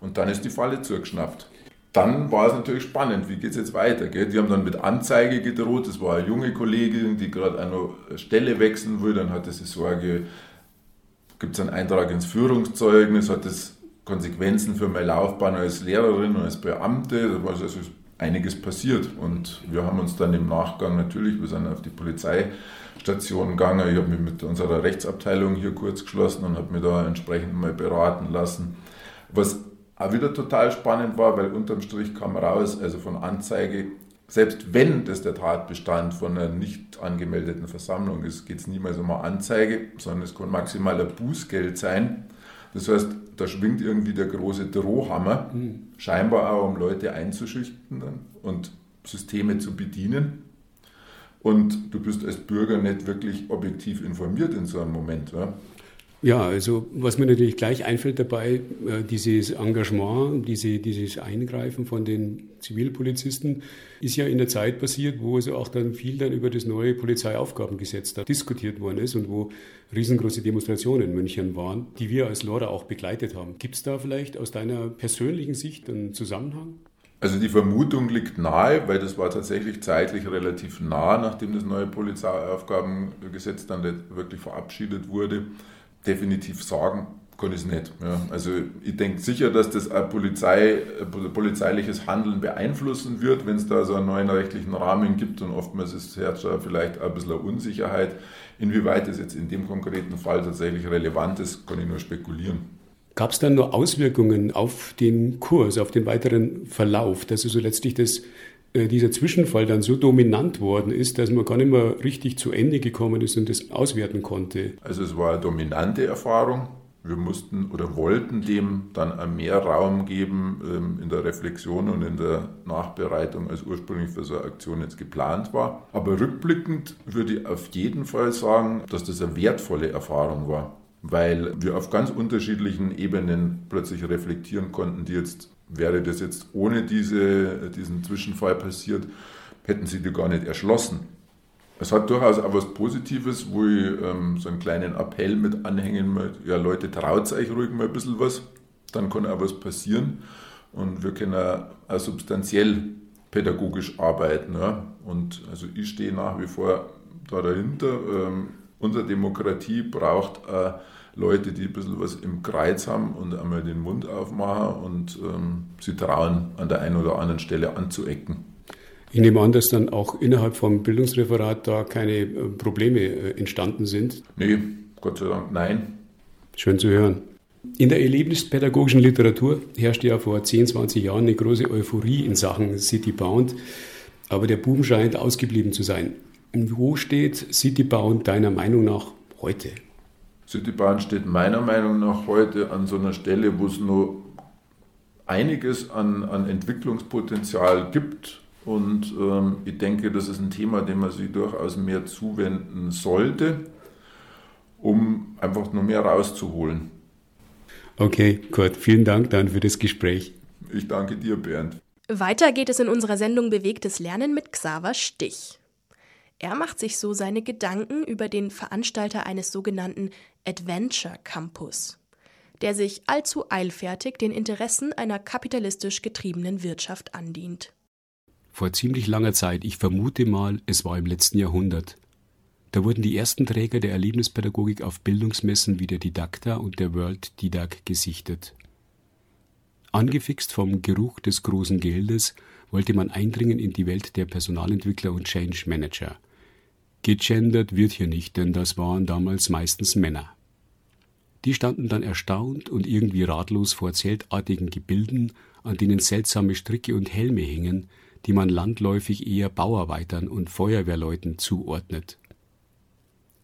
Speaker 6: Und dann ist die Falle zugeschnappt. Dann war es natürlich spannend, wie geht es jetzt weiter? Gell? Die haben dann mit Anzeige gedroht, das war eine junge Kollegin, die gerade eine Stelle wechseln will, dann hatte sie Sorge, gibt es einen Eintrag ins Führungszeugnis, hat das Konsequenzen für meine Laufbahn als Lehrerin und als Beamte, da war also einiges passiert. Und wir haben uns dann im Nachgang natürlich, wir sind auf die Polizeistation gegangen. Ich habe mich mit unserer Rechtsabteilung hier kurz geschlossen und habe mich da entsprechend mal beraten lassen. Was auch wieder total spannend war, weil unterm Strich kam raus, also von Anzeige, selbst wenn das der Tatbestand von einer nicht angemeldeten Versammlung ist, geht es niemals um eine Anzeige, sondern es kann maximal ein Bußgeld sein. Das heißt, da schwingt irgendwie der große Drohhammer, mhm. scheinbar auch um Leute einzuschüchtern und Systeme zu bedienen. Und du bist als Bürger nicht wirklich objektiv informiert in so einem Moment. Ja?
Speaker 2: Ja, also was mir natürlich gleich einfällt dabei, äh, dieses Engagement, diese, dieses Eingreifen von den Zivilpolizisten ist ja in der Zeit passiert, wo also auch dann viel dann über das neue Polizeiaufgabengesetz da diskutiert worden ist und wo riesengroße Demonstrationen in München waren, die wir als LoRa auch begleitet haben. Gibt es da vielleicht aus deiner persönlichen Sicht einen Zusammenhang?
Speaker 6: Also die Vermutung liegt nahe, weil das war tatsächlich zeitlich relativ nah, nachdem das neue Polizeiaufgabengesetz dann wirklich verabschiedet wurde definitiv sagen kann ich es nicht. Ja. Also ich denke sicher, dass das ein Polizei, polizeiliches Handeln beeinflussen wird, wenn es da so einen neuen rechtlichen Rahmen gibt und oftmals ist es vielleicht ein bisschen Unsicherheit. Inwieweit es jetzt in dem konkreten Fall tatsächlich relevant ist, kann ich nur spekulieren.
Speaker 2: Gab es dann nur Auswirkungen auf den Kurs, auf den weiteren Verlauf, dass also letztlich das, dieser Zwischenfall dann so dominant worden ist, dass man gar nicht mehr richtig zu Ende gekommen ist und das auswerten konnte?
Speaker 6: Also es war eine dominante Erfahrung wir mussten oder wollten dem dann mehr Raum geben ähm, in der Reflexion und in der Nachbereitung, als ursprünglich für so eine Aktion jetzt geplant war. Aber rückblickend würde ich auf jeden Fall sagen, dass das eine wertvolle Erfahrung war, weil wir auf ganz unterschiedlichen Ebenen plötzlich reflektieren konnten, die jetzt, wäre das jetzt ohne diese, diesen Zwischenfall passiert, hätten sie die gar nicht erschlossen. Es hat durchaus auch was Positives, wo ich ähm, so einen kleinen Appell mit anhängen möchte. Ja, Leute, traut euch ruhig mal ein bisschen was, dann kann auch was passieren. Und wir können auch substanziell pädagogisch arbeiten. Ja. Und also ich stehe nach wie vor da dahinter. Ähm, unsere Demokratie braucht äh, Leute, die ein bisschen was im Kreuz haben und einmal den Mund aufmachen und ähm, sie trauen, an der einen oder anderen Stelle anzuecken.
Speaker 2: Ich nehme an, dass dann auch innerhalb vom Bildungsreferat da keine äh, Probleme äh, entstanden sind.
Speaker 6: Nee, Gott sei Dank nein.
Speaker 2: Schön zu hören. In der erlebnispädagogischen Literatur herrschte ja vor 10, 20 Jahren eine große Euphorie in Sachen Citybound, aber der Buben scheint ausgeblieben zu sein. Wo steht Citybound deiner Meinung nach heute?
Speaker 6: Citybound steht meiner Meinung nach heute an so einer Stelle, wo es nur einiges an, an Entwicklungspotenzial gibt und ähm, ich denke, das ist ein Thema, dem man sich durchaus mehr zuwenden sollte, um einfach noch mehr rauszuholen.
Speaker 2: Okay, gut. Vielen Dank dann für das Gespräch.
Speaker 6: Ich danke dir, Bernd.
Speaker 3: Weiter geht es in unserer Sendung Bewegtes Lernen mit Xaver Stich. Er macht sich so seine Gedanken über den Veranstalter eines sogenannten Adventure Campus, der sich allzu eilfertig den Interessen einer kapitalistisch getriebenen Wirtschaft andient
Speaker 2: vor ziemlich langer Zeit, ich vermute mal, es war im letzten Jahrhundert. Da wurden die ersten Träger der Erlebnispädagogik auf Bildungsmessen wie der Didakta und der World Didac gesichtet. Angefixt vom Geruch des großen Geldes wollte man eindringen in die Welt der Personalentwickler und Change Manager. Gegendert wird hier nicht, denn das waren damals meistens Männer. Die standen dann erstaunt und irgendwie ratlos vor zeltartigen Gebilden, an denen seltsame Stricke und Helme hingen, die man landläufig eher Bauarbeitern und Feuerwehrleuten zuordnet.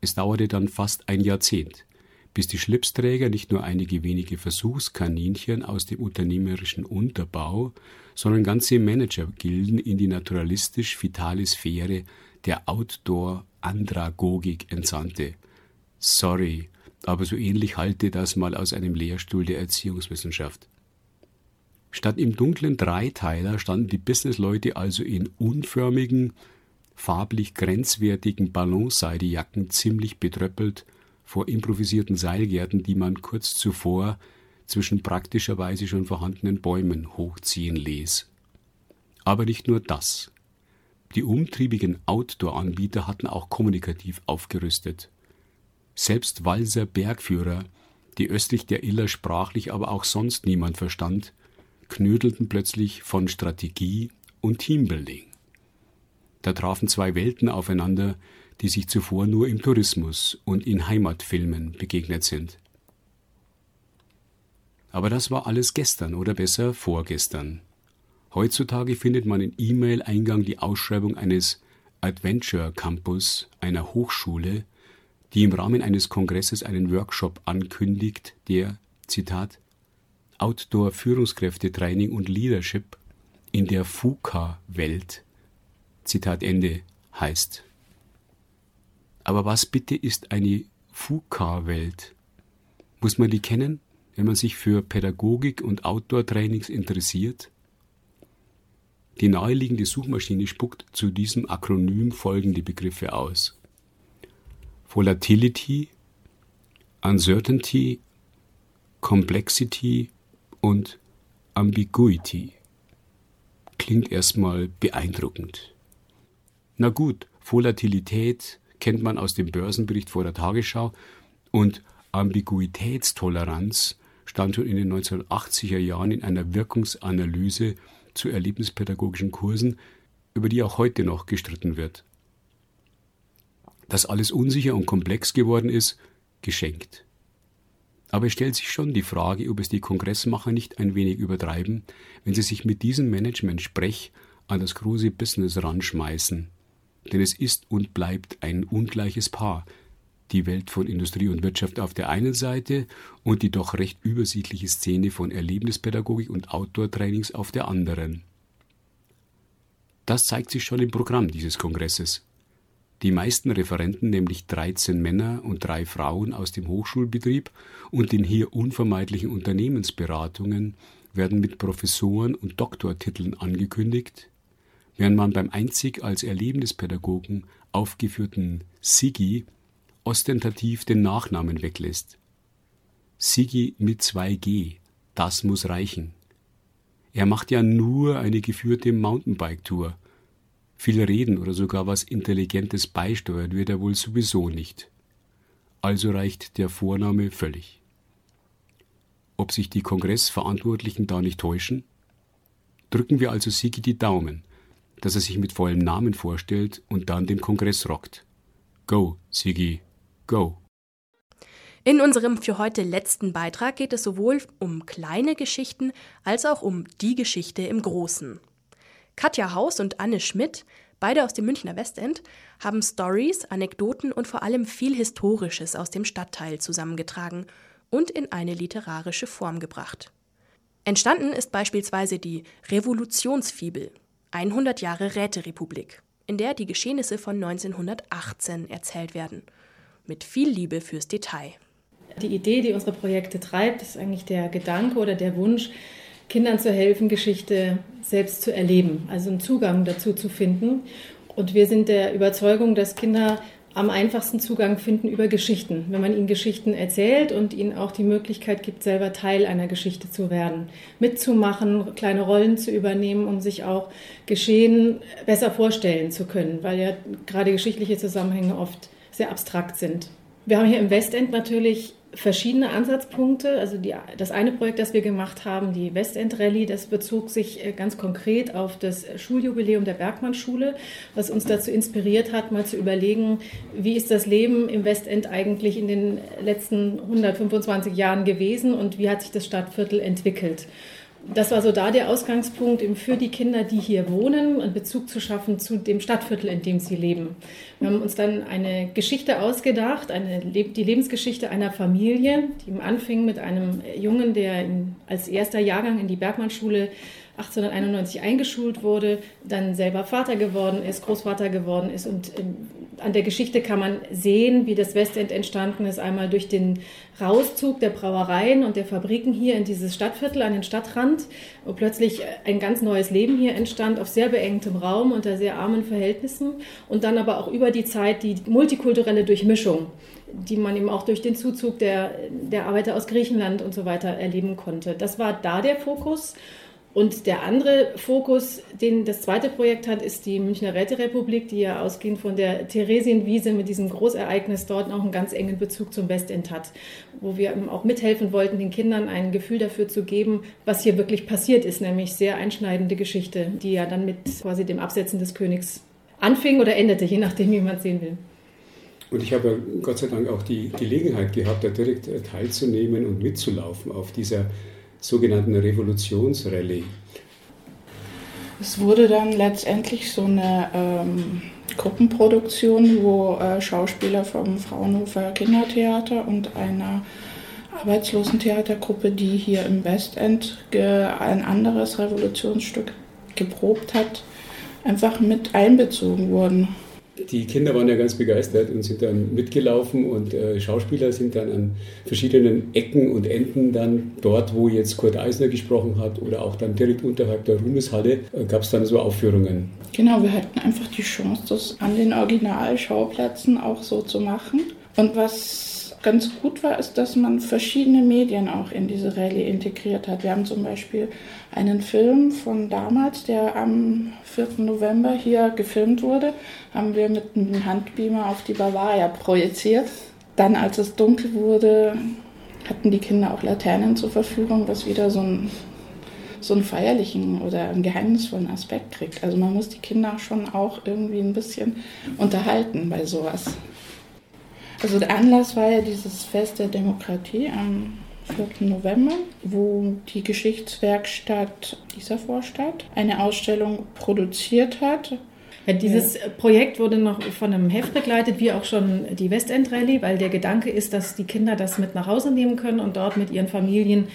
Speaker 2: Es dauerte dann fast ein Jahrzehnt, bis die Schlipsträger nicht nur einige wenige Versuchskaninchen aus dem unternehmerischen Unterbau, sondern ganze Managergilden in die naturalistisch-vitale Sphäre der Outdoor-Andragogik entsandte. Sorry, aber so ähnlich halte das mal aus einem Lehrstuhl der Erziehungswissenschaft. Statt im dunklen Dreiteiler standen die Businessleute also in unförmigen, farblich grenzwertigen Ballonseidejacken ziemlich betröppelt vor improvisierten Seilgärten, die man kurz zuvor zwischen praktischerweise schon vorhandenen Bäumen hochziehen ließ. Aber nicht nur das. Die umtriebigen Outdoor-Anbieter hatten auch kommunikativ aufgerüstet. Selbst Walser Bergführer, die östlich der Iller sprachlich aber auch sonst niemand verstand, knödelten plötzlich von Strategie und Teambuilding. Da trafen zwei Welten aufeinander, die sich zuvor nur im Tourismus und in Heimatfilmen begegnet sind. Aber das war alles gestern oder besser vorgestern. Heutzutage findet man in E-Mail-Eingang die Ausschreibung eines Adventure Campus einer Hochschule, die im Rahmen eines Kongresses einen Workshop ankündigt, der, Zitat, Outdoor-Führungskräftetraining und Leadership in der FUKA-Welt, Zitat Ende, heißt. Aber was bitte ist eine FUKA-Welt? Muss man die kennen, wenn man sich für Pädagogik und Outdoor-Trainings interessiert? Die naheliegende Suchmaschine spuckt zu diesem Akronym folgende Begriffe aus. Volatility, Uncertainty, Complexity und Ambiguity. Klingt erstmal beeindruckend. Na gut, Volatilität kennt man aus dem Börsenbericht vor der Tagesschau und Ambiguitätstoleranz stand schon in den 1980er Jahren in einer Wirkungsanalyse zu erlebnispädagogischen Kursen, über die auch heute noch gestritten wird. Dass alles unsicher und komplex geworden ist, geschenkt. Aber es stellt sich schon die Frage, ob es die Kongressmacher nicht ein wenig übertreiben, wenn sie sich mit diesem Management-Sprech an das große Business ranschmeißen. Denn es ist und bleibt ein ungleiches Paar, die Welt von Industrie und Wirtschaft auf der einen Seite und die doch recht übersichtliche Szene von Erlebnispädagogik und Outdoor-Trainings auf der anderen. Das zeigt sich schon im Programm dieses Kongresses. Die meisten Referenten, nämlich 13 Männer und drei Frauen aus dem Hochschulbetrieb und den hier unvermeidlichen Unternehmensberatungen, werden mit Professoren und Doktortiteln angekündigt, während man beim einzig als Erlebnispädagogen aufgeführten Sigi ostentativ den Nachnamen weglässt. Sigi mit 2G, das muss reichen. Er macht ja nur eine geführte Mountainbike-Tour. Viel reden oder sogar was Intelligentes beisteuert wird er wohl sowieso nicht. Also reicht der Vorname völlig. Ob sich die Kongressverantwortlichen da nicht täuschen? Drücken wir also Sigi die Daumen, dass er sich mit vollem Namen vorstellt und dann den Kongress rockt. Go, Sigi, go!
Speaker 3: In unserem für heute letzten Beitrag geht es sowohl um kleine Geschichten als auch um die Geschichte im Großen. Katja Haus und Anne Schmidt, beide aus dem Münchner Westend, haben Stories, Anekdoten und vor allem viel Historisches aus dem Stadtteil zusammengetragen und in eine literarische Form gebracht. Entstanden ist beispielsweise die Revolutionsfibel, 100 Jahre Räterepublik, in der die Geschehnisse von 1918 erzählt werden, mit viel Liebe fürs Detail.
Speaker 7: Die Idee, die unsere Projekte treibt, ist eigentlich der Gedanke oder der Wunsch, Kindern zu helfen, Geschichte selbst zu erleben, also einen Zugang dazu zu finden. Und wir sind der Überzeugung, dass Kinder am einfachsten Zugang finden über Geschichten, wenn man ihnen Geschichten erzählt und ihnen auch die Möglichkeit gibt, selber Teil einer Geschichte zu werden, mitzumachen, kleine Rollen zu übernehmen, um sich auch Geschehen besser vorstellen zu können, weil ja gerade geschichtliche Zusammenhänge oft sehr abstrakt sind. Wir haben hier im Westend natürlich verschiedene Ansatzpunkte. Also die, das eine Projekt, das wir gemacht haben, die Westend Rallye, das bezog sich äh, ganz konkret auf das Schuljubiläum der Bergmann-Schule, was uns dazu inspiriert hat, mal zu überlegen, wie ist das Leben im Westend eigentlich in den letzten 125 Jahren gewesen und wie hat sich das Stadtviertel entwickelt das war so da der Ausgangspunkt, für die Kinder, die hier wohnen, einen Bezug zu schaffen zu dem Stadtviertel, in dem sie leben. Wir haben uns dann eine Geschichte ausgedacht, eine, die Lebensgeschichte einer Familie, die anfing mit einem Jungen, der als erster Jahrgang in die Bergmannschule 1891 eingeschult wurde, dann selber Vater geworden ist, Großvater geworden ist. Und ähm, an der Geschichte kann man sehen, wie das Westend entstanden ist. Einmal durch den Rauszug der Brauereien und der Fabriken hier in dieses Stadtviertel an den Stadtrand, wo plötzlich ein ganz neues Leben hier entstand, auf sehr beengtem Raum, unter sehr armen Verhältnissen. Und dann aber auch über die Zeit die multikulturelle Durchmischung die man eben auch durch den Zuzug der, der Arbeiter aus Griechenland und so weiter erleben konnte. Das war da der Fokus. Und der andere Fokus, den das zweite Projekt hat, ist die Münchner Räterepublik, die ja ausgehend von der Theresienwiese mit diesem Großereignis dort auch einen ganz engen Bezug zum Westend hat, wo wir auch mithelfen wollten, den Kindern ein Gefühl dafür zu geben, was hier wirklich passiert ist, nämlich sehr einschneidende Geschichte, die ja dann mit quasi dem Absetzen des Königs anfing oder endete, je nachdem, wie man es sehen will.
Speaker 2: Und ich habe Gott sei Dank auch die Gelegenheit gehabt, da direkt teilzunehmen und mitzulaufen auf dieser sogenannten Revolutionsrallye.
Speaker 8: Es wurde dann letztendlich so eine ähm, Gruppenproduktion, wo äh, Schauspieler vom Fraunhofer Kindertheater und einer Arbeitslosentheatergruppe, die hier im Westend ein anderes Revolutionsstück geprobt hat, einfach mit einbezogen wurden
Speaker 2: die Kinder waren ja ganz begeistert und sind dann mitgelaufen und äh, Schauspieler sind dann an verschiedenen Ecken und Enden dann dort, wo jetzt Kurt Eisner gesprochen hat oder auch dann direkt unterhalb der Ruhmeshalle, äh, gab es dann so Aufführungen.
Speaker 8: Genau, wir hatten einfach die Chance, das an den Originalschauplätzen auch so zu machen. Und was ganz gut war, ist, dass man verschiedene Medien auch in diese Rallye integriert hat. Wir haben zum Beispiel einen Film von damals, der am 4. November hier gefilmt wurde, haben wir mit einem Handbeamer auf die Bavaria projiziert. Dann, als es dunkel wurde, hatten die Kinder auch Laternen zur Verfügung, was wieder so ein so einen feierlichen oder einen geheimnisvollen Aspekt kriegt. Also man muss die Kinder schon auch irgendwie ein bisschen unterhalten bei sowas. Also der Anlass war ja dieses Fest der Demokratie am 4. November, wo die Geschichtswerkstatt dieser Vorstadt eine Ausstellung produziert hat.
Speaker 7: Ja, dieses Projekt wurde noch von einem Heft begleitet, wie auch schon die Westend Rallye, weil der Gedanke ist, dass die Kinder das mit nach Hause nehmen können und dort mit ihren Familien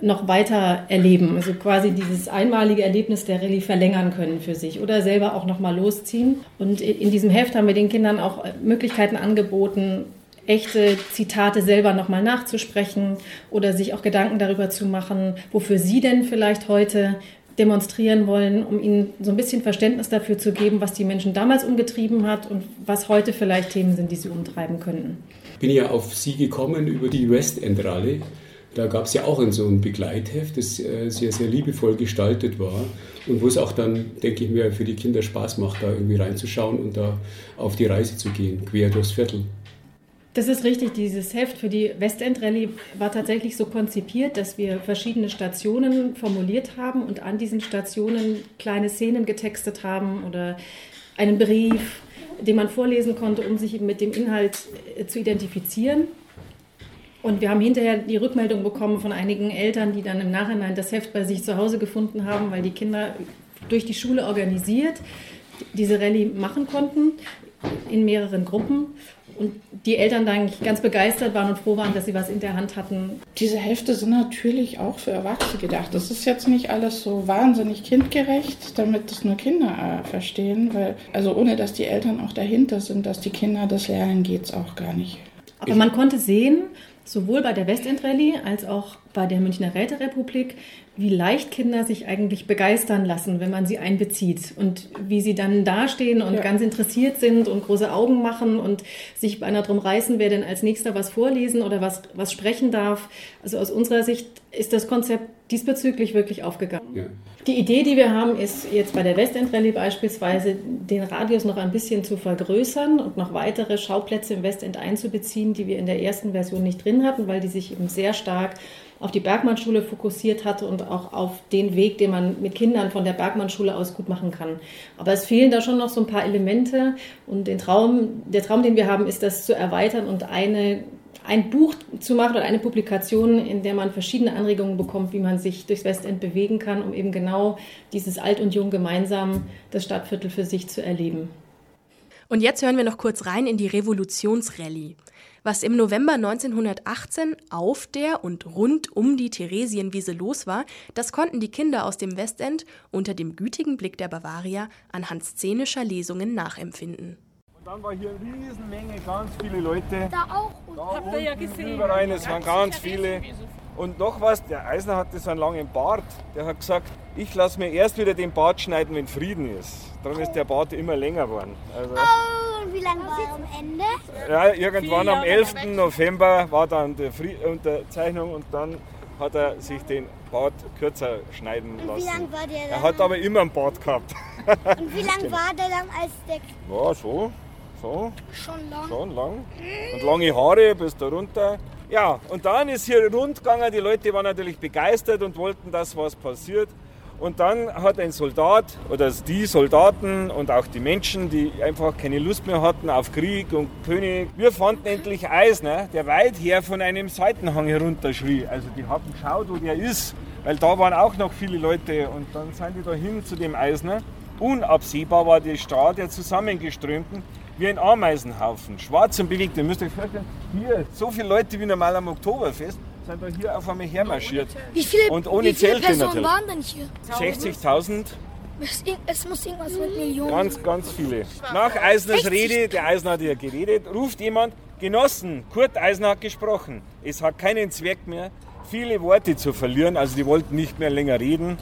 Speaker 7: noch weiter erleben. Also quasi dieses einmalige Erlebnis der Rallye verlängern können für sich oder selber auch noch mal losziehen. Und in diesem Heft haben wir den Kindern auch Möglichkeiten angeboten, echte Zitate selber nochmal nachzusprechen oder sich auch Gedanken darüber zu machen, wofür sie denn vielleicht heute demonstrieren wollen, um ihnen so ein bisschen Verständnis dafür zu geben, was die Menschen damals umgetrieben hat und was heute vielleicht Themen sind, die sie umtreiben könnten.
Speaker 2: Ich bin ja auf Sie gekommen über die West End Rallye. Da gab es ja auch so ein Begleitheft, das äh, sehr, sehr liebevoll gestaltet war und wo es auch dann, denke ich mir, für die Kinder Spaß macht, da irgendwie reinzuschauen und da auf die Reise zu gehen, quer durchs Viertel.
Speaker 7: Das ist richtig. Dieses Heft für die Westend Rallye war tatsächlich so konzipiert, dass wir verschiedene Stationen formuliert haben und an diesen Stationen kleine Szenen getextet haben oder einen Brief, den man vorlesen konnte, um sich mit dem Inhalt äh, zu identifizieren. Und wir haben hinterher die Rückmeldung bekommen von einigen Eltern, die dann im Nachhinein das Heft bei sich zu Hause gefunden haben, weil die Kinder durch die Schule organisiert diese Rallye machen konnten in mehreren Gruppen. Und die Eltern dann ganz begeistert waren und froh waren, dass sie was in der Hand hatten.
Speaker 8: Diese Hefte sind natürlich auch für Erwachsene gedacht. Das ist jetzt nicht alles so wahnsinnig kindgerecht, damit das nur Kinder äh, verstehen. Weil, also ohne dass die Eltern auch dahinter sind, dass die Kinder das lernen, geht es auch gar nicht.
Speaker 7: Aber man konnte sehen, sowohl bei der Westend Rallye als auch bei der Münchner Räterepublik, wie leicht Kinder sich eigentlich begeistern lassen, wenn man sie einbezieht und wie sie dann dastehen und ja. ganz interessiert sind und große Augen machen und sich beinahe drum reißen, wer denn als nächster was vorlesen oder was, was sprechen darf. Also aus unserer Sicht ist das Konzept diesbezüglich wirklich aufgegangen. Ja. Die Idee, die wir haben, ist jetzt bei der Westend Rallye beispielsweise, den Radius noch ein bisschen zu vergrößern und noch weitere Schauplätze im Westend einzubeziehen, die wir in der ersten Version nicht drin hatten, weil die sich eben sehr stark auf die Bergmannschule fokussiert hatte und auch auf den Weg, den man mit Kindern von der Bergmannschule aus gut machen kann. Aber es fehlen da schon noch so ein paar Elemente und den Traum, der Traum, den wir haben, ist das zu erweitern und eine ein Buch zu machen oder eine Publikation, in der man verschiedene Anregungen bekommt, wie man sich durchs Westend bewegen kann, um eben genau dieses Alt und Jung gemeinsam das Stadtviertel für sich zu erleben.
Speaker 3: Und jetzt hören wir noch kurz rein in die Revolutionsrallye. Was im November 1918 auf der und rund um die Theresienwiese los war, das konnten die Kinder aus dem Westend unter dem gütigen Blick der Bavaria anhand szenischer Lesungen nachempfinden.
Speaker 9: Und dann war hier eine Riesenmenge, ganz viele Leute.
Speaker 10: Da auch.
Speaker 9: Da Habt ihr ja gesehen. Überall, es waren ganz viele. Und noch was, der Eisner hatte so einen langen Bart. Der hat gesagt, ich lasse mir erst wieder den Bart schneiden, wenn Frieden ist. Darum ist der Bart immer länger geworden.
Speaker 10: Also oh, und wie lange war er am Ende?
Speaker 9: Ja, irgendwann am 11. November war dann die Unterzeichnung und dann hat er sich den Bart kürzer schneiden lassen. Und wie
Speaker 10: lang war der dann?
Speaker 9: Er hat aber immer einen Bart gehabt.
Speaker 10: Und wie lang genau. war der dann als der...
Speaker 9: Ja, so. So.
Speaker 10: Schon lang.
Speaker 9: Schon lang. Und lange Haare bis da runter. Ja, und dann ist hier rund gegangen. Die Leute waren natürlich begeistert und wollten, dass was passiert. Und dann hat ein Soldat oder die Soldaten und auch die Menschen, die einfach keine Lust mehr hatten auf Krieg und König, wir fanden endlich Eisner, der weit her von einem Seitenhang herunterschrie. Also die haben geschaut, wo der ist, weil da waren auch noch viele Leute und dann sind die da hin zu dem Eisner. Unabsehbar war die Straße der Zusammengeströmten wie ein Ameisenhaufen, schwarz und bewegt. Ihr müsst euch vorstellen, hier so viele Leute wie normal am Oktoberfest sind da hier auf einmal hermarschiert.
Speaker 10: Wie viele,
Speaker 9: und ohne
Speaker 10: wie viele
Speaker 9: Zelte
Speaker 10: Personen natürlich. waren denn hier?
Speaker 9: 60.000.
Speaker 10: Es muss irgendwas mit Millionen.
Speaker 9: Ganz, ganz viele. Nach Eisners Rede, der Eisner hat ja geredet, ruft jemand, Genossen, Kurt Eisner hat gesprochen. Es hat keinen Zweck mehr, viele Worte zu verlieren, also die wollten nicht mehr länger reden.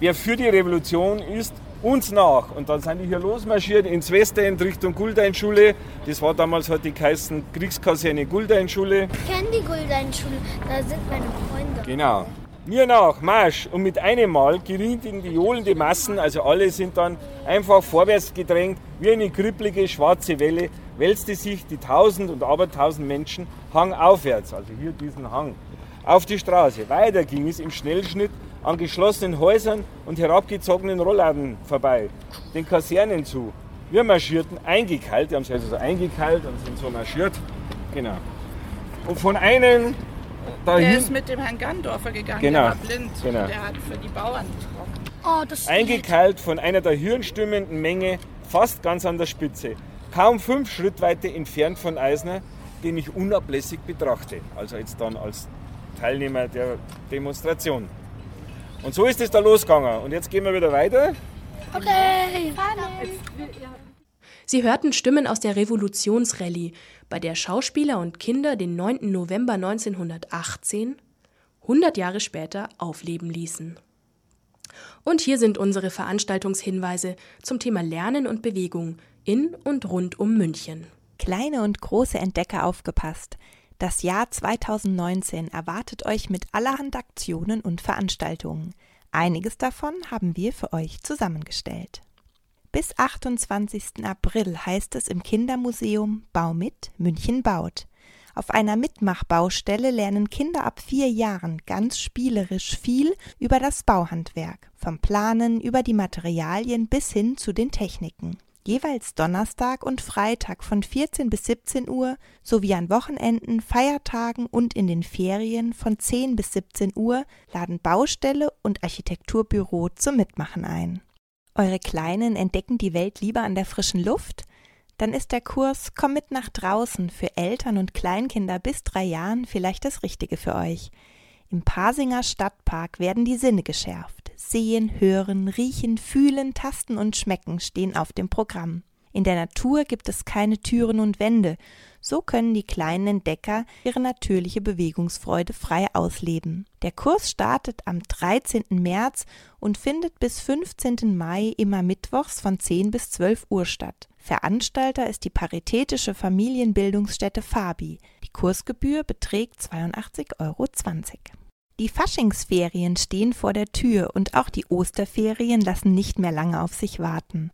Speaker 9: Wer für die Revolution ist, uns nach. Und dann sind die hier losmarschiert ins Westend Richtung Guldeinschule. Das war damals halt die geheißen Kriegskaserne Guldeinschule.
Speaker 10: Ich kenne die Guldeinschule, da sind meine Freunde.
Speaker 9: Genau. Mir nach, Marsch! Und mit einem Mal gerieten die johlende Massen, also alle sind dann einfach vorwärts gedrängt, wie eine kribbelige schwarze Welle, wälzte sich die tausend und abertausend Menschen hangaufwärts, also hier diesen Hang, auf die Straße. Weiter ging es im Schnellschnitt an geschlossenen Häusern und herabgezogenen Rollladen vorbei, den Kasernen zu. Wir marschierten eingekeilt, die haben sich also so eingekeilt und sind so marschiert. Genau. Und von einem
Speaker 8: dahin. Der ist mit dem Herrn Gandorfer gegangen,
Speaker 9: genau. der
Speaker 8: war blind. Genau. Der hat für die Bauern gesprochen.
Speaker 9: Oh, eingekeilt von einer der hirnstimmenden Menge, fast ganz an der Spitze. Kaum fünf Schrittweite entfernt von Eisner, den ich unablässig betrachte. Also jetzt dann als Teilnehmer der Demonstration. Und so ist es da losgegangen. Und jetzt gehen wir wieder weiter.
Speaker 10: Okay.
Speaker 3: Sie hörten Stimmen aus der Revolutionsrallye, bei der Schauspieler und Kinder den 9. November 1918, 100 Jahre später, aufleben ließen. Und hier sind unsere Veranstaltungshinweise zum Thema Lernen und Bewegung in und rund um München.
Speaker 11: Kleine und große Entdecker aufgepasst. Das Jahr 2019 erwartet euch mit allerhand Aktionen und Veranstaltungen. Einiges davon haben wir für euch zusammengestellt. Bis 28. April heißt es im Kindermuseum Bau mit München baut. Auf einer Mitmachbaustelle lernen Kinder ab vier Jahren ganz spielerisch viel über das Bauhandwerk, vom Planen über die Materialien bis hin zu den Techniken. Jeweils Donnerstag und Freitag von 14 bis 17 Uhr sowie an Wochenenden, Feiertagen und in den Ferien von 10 bis 17 Uhr laden Baustelle und Architekturbüro zum Mitmachen ein. Eure Kleinen entdecken die Welt lieber an der frischen Luft? Dann ist der Kurs Komm mit nach draußen für Eltern und Kleinkinder bis drei Jahren vielleicht das Richtige für euch. Im Pasinger Stadtpark werden die Sinne geschärft. Sehen, hören, riechen, fühlen, tasten und schmecken stehen auf dem Programm. In der Natur gibt es keine Türen und Wände, so können die kleinen Entdecker ihre natürliche Bewegungsfreude frei ausleben. Der Kurs startet am 13. März und findet bis 15. Mai immer mittwochs von 10 bis 12 Uhr statt. Veranstalter ist die paritätische Familienbildungsstätte Fabi. Die Kursgebühr beträgt 82,20 Euro. Die Faschingsferien stehen vor der Tür und auch die Osterferien lassen nicht mehr lange auf sich warten.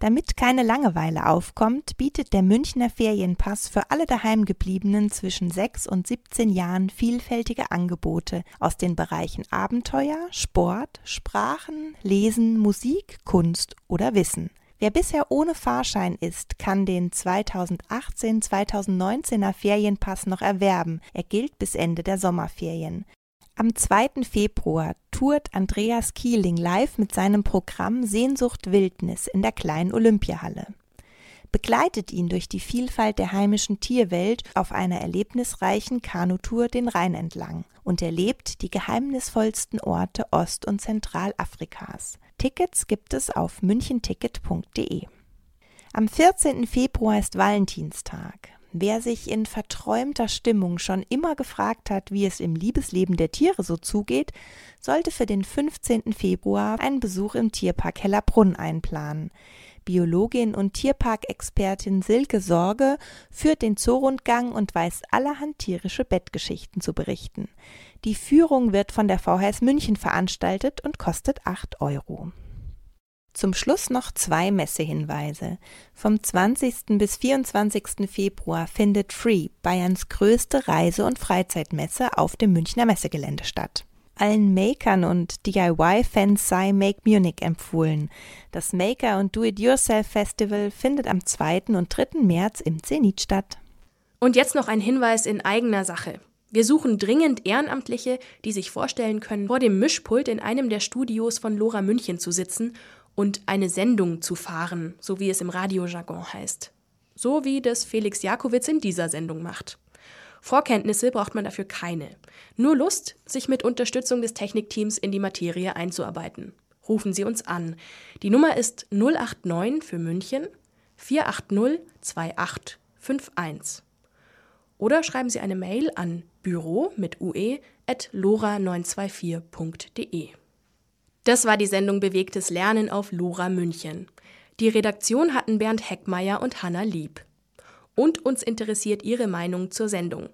Speaker 11: Damit keine Langeweile aufkommt, bietet der Münchner Ferienpass für alle daheimgebliebenen zwischen 6 und 17 Jahren vielfältige Angebote aus den Bereichen Abenteuer, Sport, Sprachen, Lesen, Musik, Kunst oder Wissen. Wer bisher ohne Fahrschein ist, kann den 2018-2019er Ferienpass noch erwerben. Er gilt bis Ende der Sommerferien. Am 2. Februar tourt Andreas Kieling live mit seinem Programm Sehnsucht Wildnis in der kleinen Olympiahalle. Begleitet ihn durch die Vielfalt der heimischen Tierwelt auf einer erlebnisreichen Kanutour den Rhein entlang und erlebt die geheimnisvollsten Orte Ost- und Zentralafrikas. Tickets gibt es auf münchenticket.de. Am 14. Februar ist Valentinstag. Wer sich in verträumter Stimmung schon immer gefragt hat, wie es im Liebesleben der Tiere so zugeht, sollte für den 15. Februar einen Besuch im Tierpark Hellerbrunn einplanen. Biologin und Tierparkexpertin Silke Sorge führt den Zoorundgang und weiß allerhand tierische Bettgeschichten zu berichten. Die Führung wird von der VHS München veranstaltet und kostet 8 Euro. Zum Schluss noch zwei Messehinweise. Vom 20. bis 24. Februar findet Free, Bayerns größte Reise- und Freizeitmesse, auf dem Münchner Messegelände statt. Allen Makern und DIY-Fans sei Make Munich empfohlen. Das Maker- und Do-It-Yourself-Festival findet am 2. und 3. März im Zenit statt.
Speaker 3: Und jetzt noch ein Hinweis in eigener Sache. Wir suchen dringend Ehrenamtliche, die sich vorstellen können, vor dem Mischpult in einem der Studios von Lora München zu sitzen und eine Sendung zu fahren, so wie es im Radiojargon heißt. So wie das Felix Jakowitz in dieser Sendung macht. Vorkenntnisse braucht man dafür keine. Nur Lust, sich mit Unterstützung des Technikteams in die Materie einzuarbeiten. Rufen Sie uns an. Die Nummer ist 089 für München 480 2851. Oder schreiben Sie eine Mail an büro mit ue at lora924.de. Das war die Sendung Bewegtes Lernen auf Lora München. Die Redaktion hatten Bernd Heckmeier und Hanna Lieb. Und uns interessiert Ihre Meinung zur Sendung.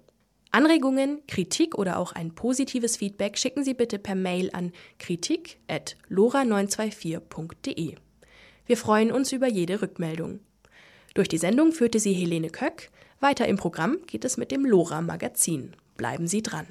Speaker 3: Anregungen, Kritik oder auch ein positives Feedback schicken Sie bitte per Mail an kritik.lora924.de. Wir freuen uns über jede Rückmeldung. Durch die Sendung führte sie Helene Köck. Weiter im Programm geht es mit dem Lora Magazin. Bleiben Sie dran.